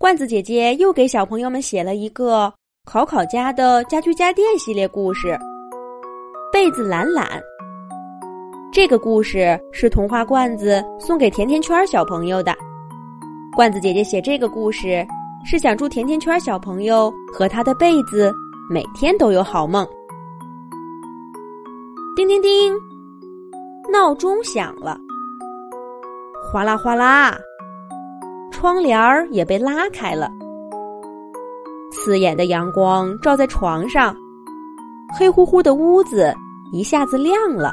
罐子姐姐又给小朋友们写了一个考考家的家居家电系列故事《被子懒懒》。这个故事是童话罐子送给甜甜圈小朋友的。罐子姐姐写这个故事是想祝甜甜圈小朋友和他的被子每天都有好梦。叮叮叮，闹钟响了，哗啦哗啦。窗帘儿也被拉开了，刺眼的阳光照在床上，黑乎乎的屋子一下子亮了。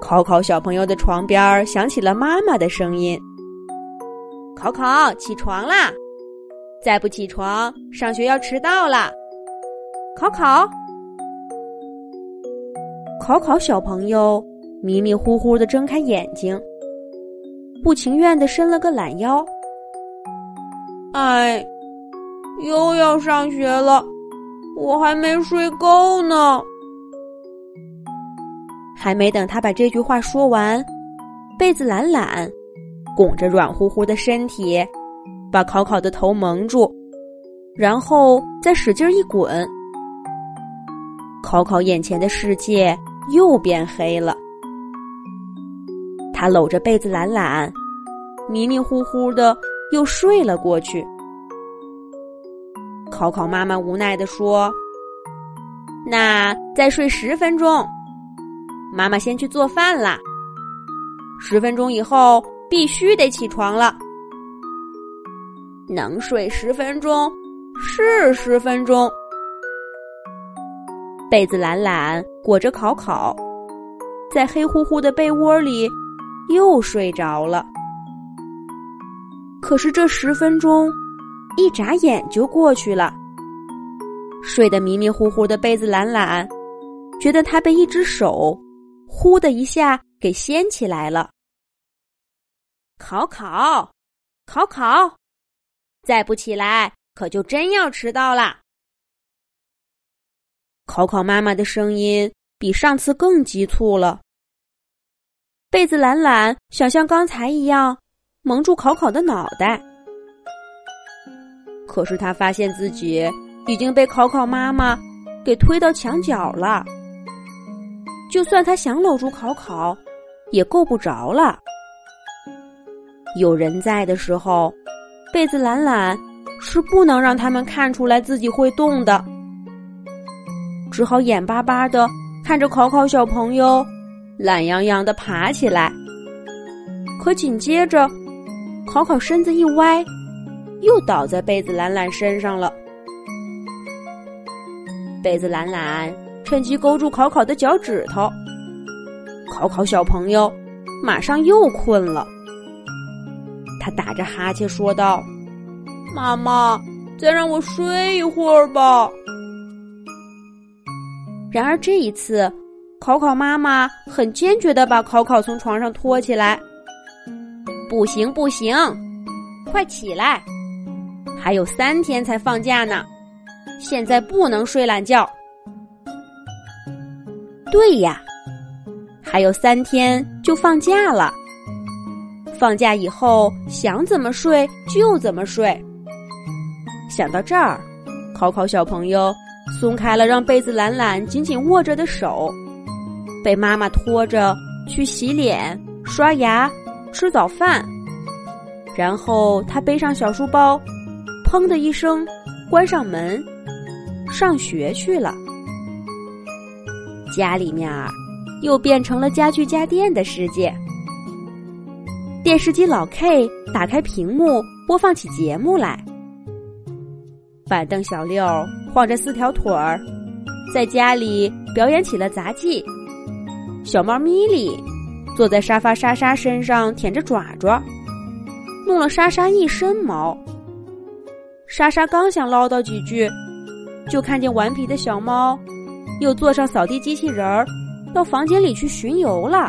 考考小朋友的床边儿响起了妈妈的声音：“考考，起床啦！再不起床，上学要迟到了。”考考，考考小朋友迷迷糊糊的睁开眼睛。不情愿的伸了个懒腰，哎，又要上学了，我还没睡够呢。还没等他把这句话说完，被子懒懒拱着软乎乎的身体，把考考的头蒙住，然后再使劲一滚，考考眼前的世界又变黑了。他搂着被子懒懒，迷迷糊糊的又睡了过去。考考妈妈无奈的说：“那再睡十分钟，妈妈先去做饭啦。十分钟以后必须得起床了。能睡十分钟是十分钟。”被子懒懒裹着考考，在黑乎乎的被窝里。又睡着了，可是这十分钟一眨眼就过去了。睡得迷迷糊糊的被子懒懒，觉得他被一只手“呼”的一下给掀起来了。考考，考考，再不起来可就真要迟到了。考考妈妈的声音比上次更急促了。被子懒懒想像刚才一样蒙住考考的脑袋，可是他发现自己已经被考考妈妈给推到墙角了。就算他想搂住考考，也够不着了。有人在的时候，被子懒懒是不能让他们看出来自己会动的，只好眼巴巴的看着考考小朋友。懒洋洋的爬起来，可紧接着，考考身子一歪，又倒在被子懒懒身上了。被子懒懒趁机勾住考考的脚趾头，考考小朋友马上又困了。他打着哈欠说道：“妈妈，再让我睡一会儿吧。”然而这一次。考考妈妈很坚决的把考考从床上拖起来，不行不行，快起来！还有三天才放假呢，现在不能睡懒觉。对呀，还有三天就放假了，放假以后想怎么睡就怎么睡。想到这儿，考考小朋友松开了让被子懒懒紧紧握着的手。被妈妈拖着去洗脸、刷牙、吃早饭，然后他背上小书包，砰的一声关上门，上学去了。家里面又变成了家具家电的世界。电视机老 K 打开屏幕，播放起节目来。板凳小六晃着四条腿儿，在家里表演起了杂技。小猫咪咪坐在沙发莎莎身上舔着爪爪，弄了莎莎一身毛。莎莎刚想唠叨几句，就看见顽皮的小猫又坐上扫地机器人儿，到房间里去巡游了，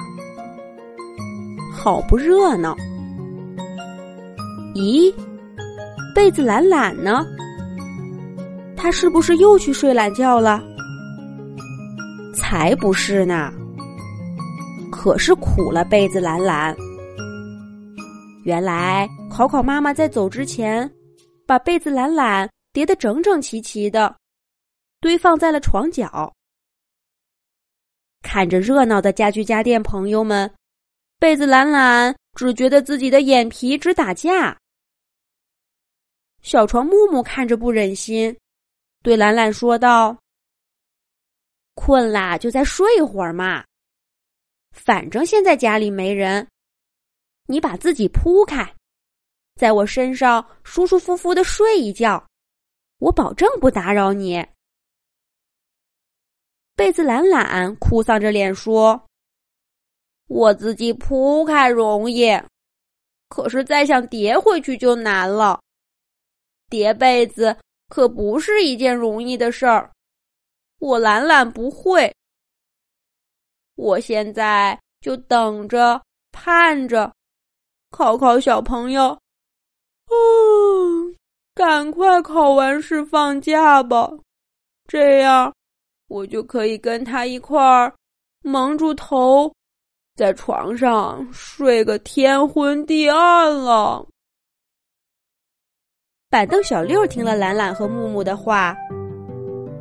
好不热闹！咦，被子懒懒呢？他是不是又去睡懒觉了？才不是呢！可是苦了被子懒懒，原来考考妈妈在走之前，把被子懒懒叠得整整齐齐的，堆放在了床角。看着热闹的家具家电朋友们，被子懒懒只觉得自己的眼皮直打架。小床木木看着不忍心，对懒懒说道：“困啦，就再睡一会儿嘛。反正现在家里没人，你把自己铺开，在我身上舒舒服服的睡一觉，我保证不打扰你。”被子懒懒哭丧着脸说：“我自己铺开容易，可是再想叠回去就难了。”叠被子可不是一件容易的事儿，我懒懒不会。我现在就等着盼着，考考小朋友，嗯，赶快考完试放假吧，这样我就可以跟他一块儿蒙住头，在床上睡个天昏地暗了。板凳小六听了懒懒和木木的话，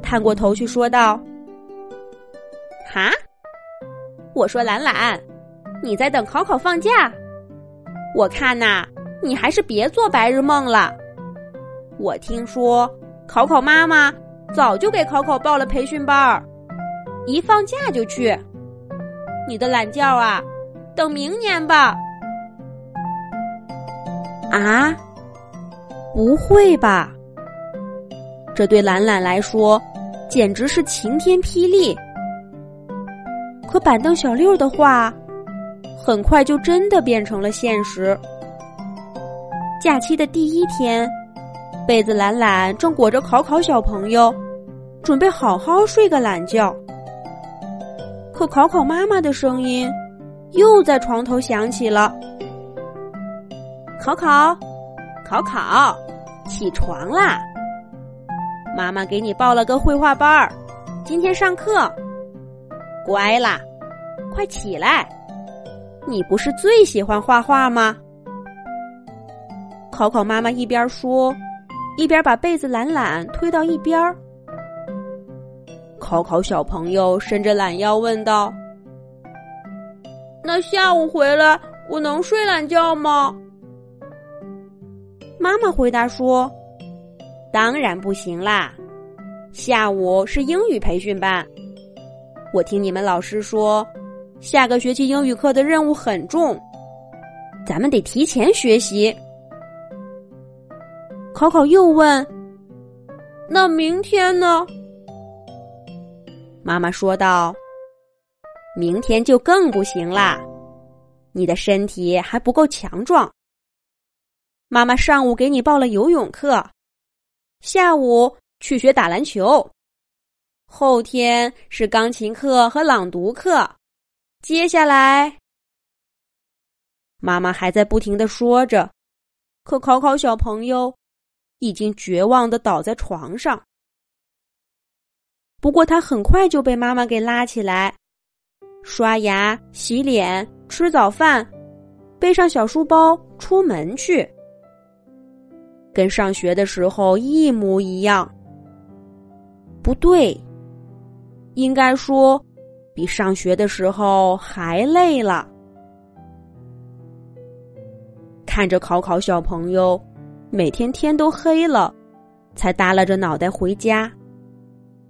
探过头去说道：“哈，我说懒懒，你在等考考放假？我看呐，你还是别做白日梦了。我听说考考妈妈早就给考考报了培训班儿，一放假就去。你的懒觉啊，等明年吧。”啊？不会吧！这对懒懒来说简直是晴天霹雳。可板凳小六的话，很快就真的变成了现实。假期的第一天，被子懒懒正裹着考考小朋友，准备好好睡个懒觉。可考考妈妈的声音又在床头响起了：“考考，考考。”起床啦！妈妈给你报了个绘画班儿，今天上课，乖啦，快起来！你不是最喜欢画画吗？考考妈妈一边说，一边把被子懒懒推到一边。考考小朋友伸着懒腰问道：“那下午回来，我能睡懒觉吗？”妈妈回答说：“当然不行啦，下午是英语培训班。我听你们老师说，下个学期英语课的任务很重，咱们得提前学习。”考考又问：“那明天呢？”妈妈说道：“明天就更不行啦，你的身体还不够强壮。”妈妈上午给你报了游泳课，下午去学打篮球，后天是钢琴课和朗读课，接下来，妈妈还在不停的说着，可考考小朋友已经绝望的倒在床上。不过他很快就被妈妈给拉起来，刷牙、洗脸、吃早饭，背上小书包出门去。跟上学的时候一模一样，不对，应该说比上学的时候还累了。看着考考小朋友，每天天都黑了，才耷拉着脑袋回家，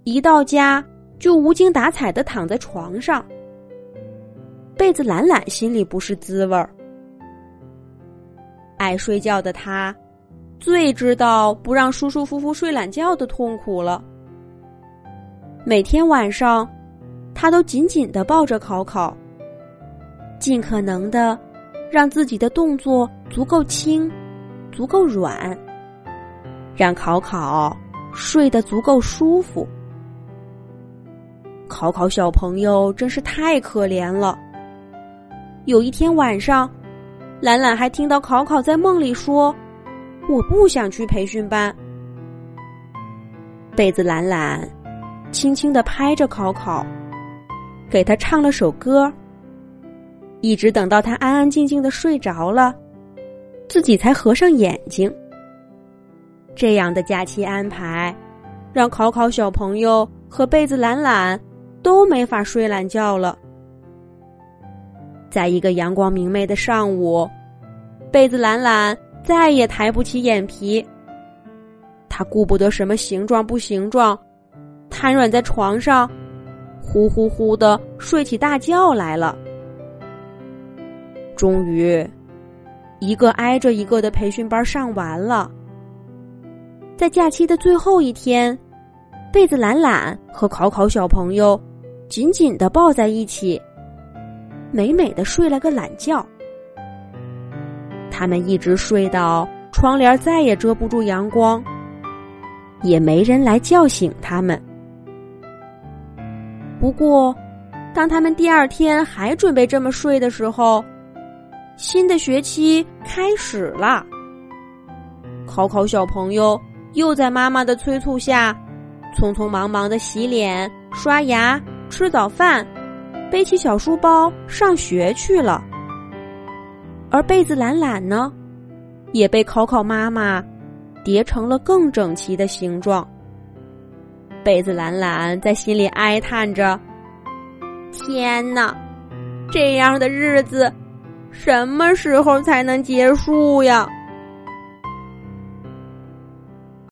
一到家就无精打采的躺在床上，被子懒懒心里不是滋味儿。爱睡觉的他。最知道不让舒舒服服睡懒觉的痛苦了。每天晚上，他都紧紧的抱着考考，尽可能的让自己的动作足够轻、足够软，让考考睡得足够舒服。考考小朋友真是太可怜了。有一天晚上，懒懒还听到考考在梦里说。我不想去培训班。被子懒懒轻轻的拍着考考，给他唱了首歌。一直等到他安安静静的睡着了，自己才合上眼睛。这样的假期安排，让考考小朋友和被子懒懒都没法睡懒觉了。在一个阳光明媚的上午，被子懒懒再也抬不起眼皮。他顾不得什么形状不形状，瘫软在床上，呼呼呼的睡起大觉来了。终于，一个挨着一个的培训班上完了。在假期的最后一天，被子懒懒和考考小朋友紧紧的抱在一起，美美的睡了个懒觉。他们一直睡到窗帘再也遮不住阳光，也没人来叫醒他们。不过，当他们第二天还准备这么睡的时候，新的学期开始了。考考小朋友。又在妈妈的催促下，匆匆忙忙的洗脸、刷牙、吃早饭，背起小书包上学去了。而被子懒懒呢，也被考考妈妈叠成了更整齐的形状。被子懒懒在心里哀叹着：“天哪，这样的日子什么时候才能结束呀？”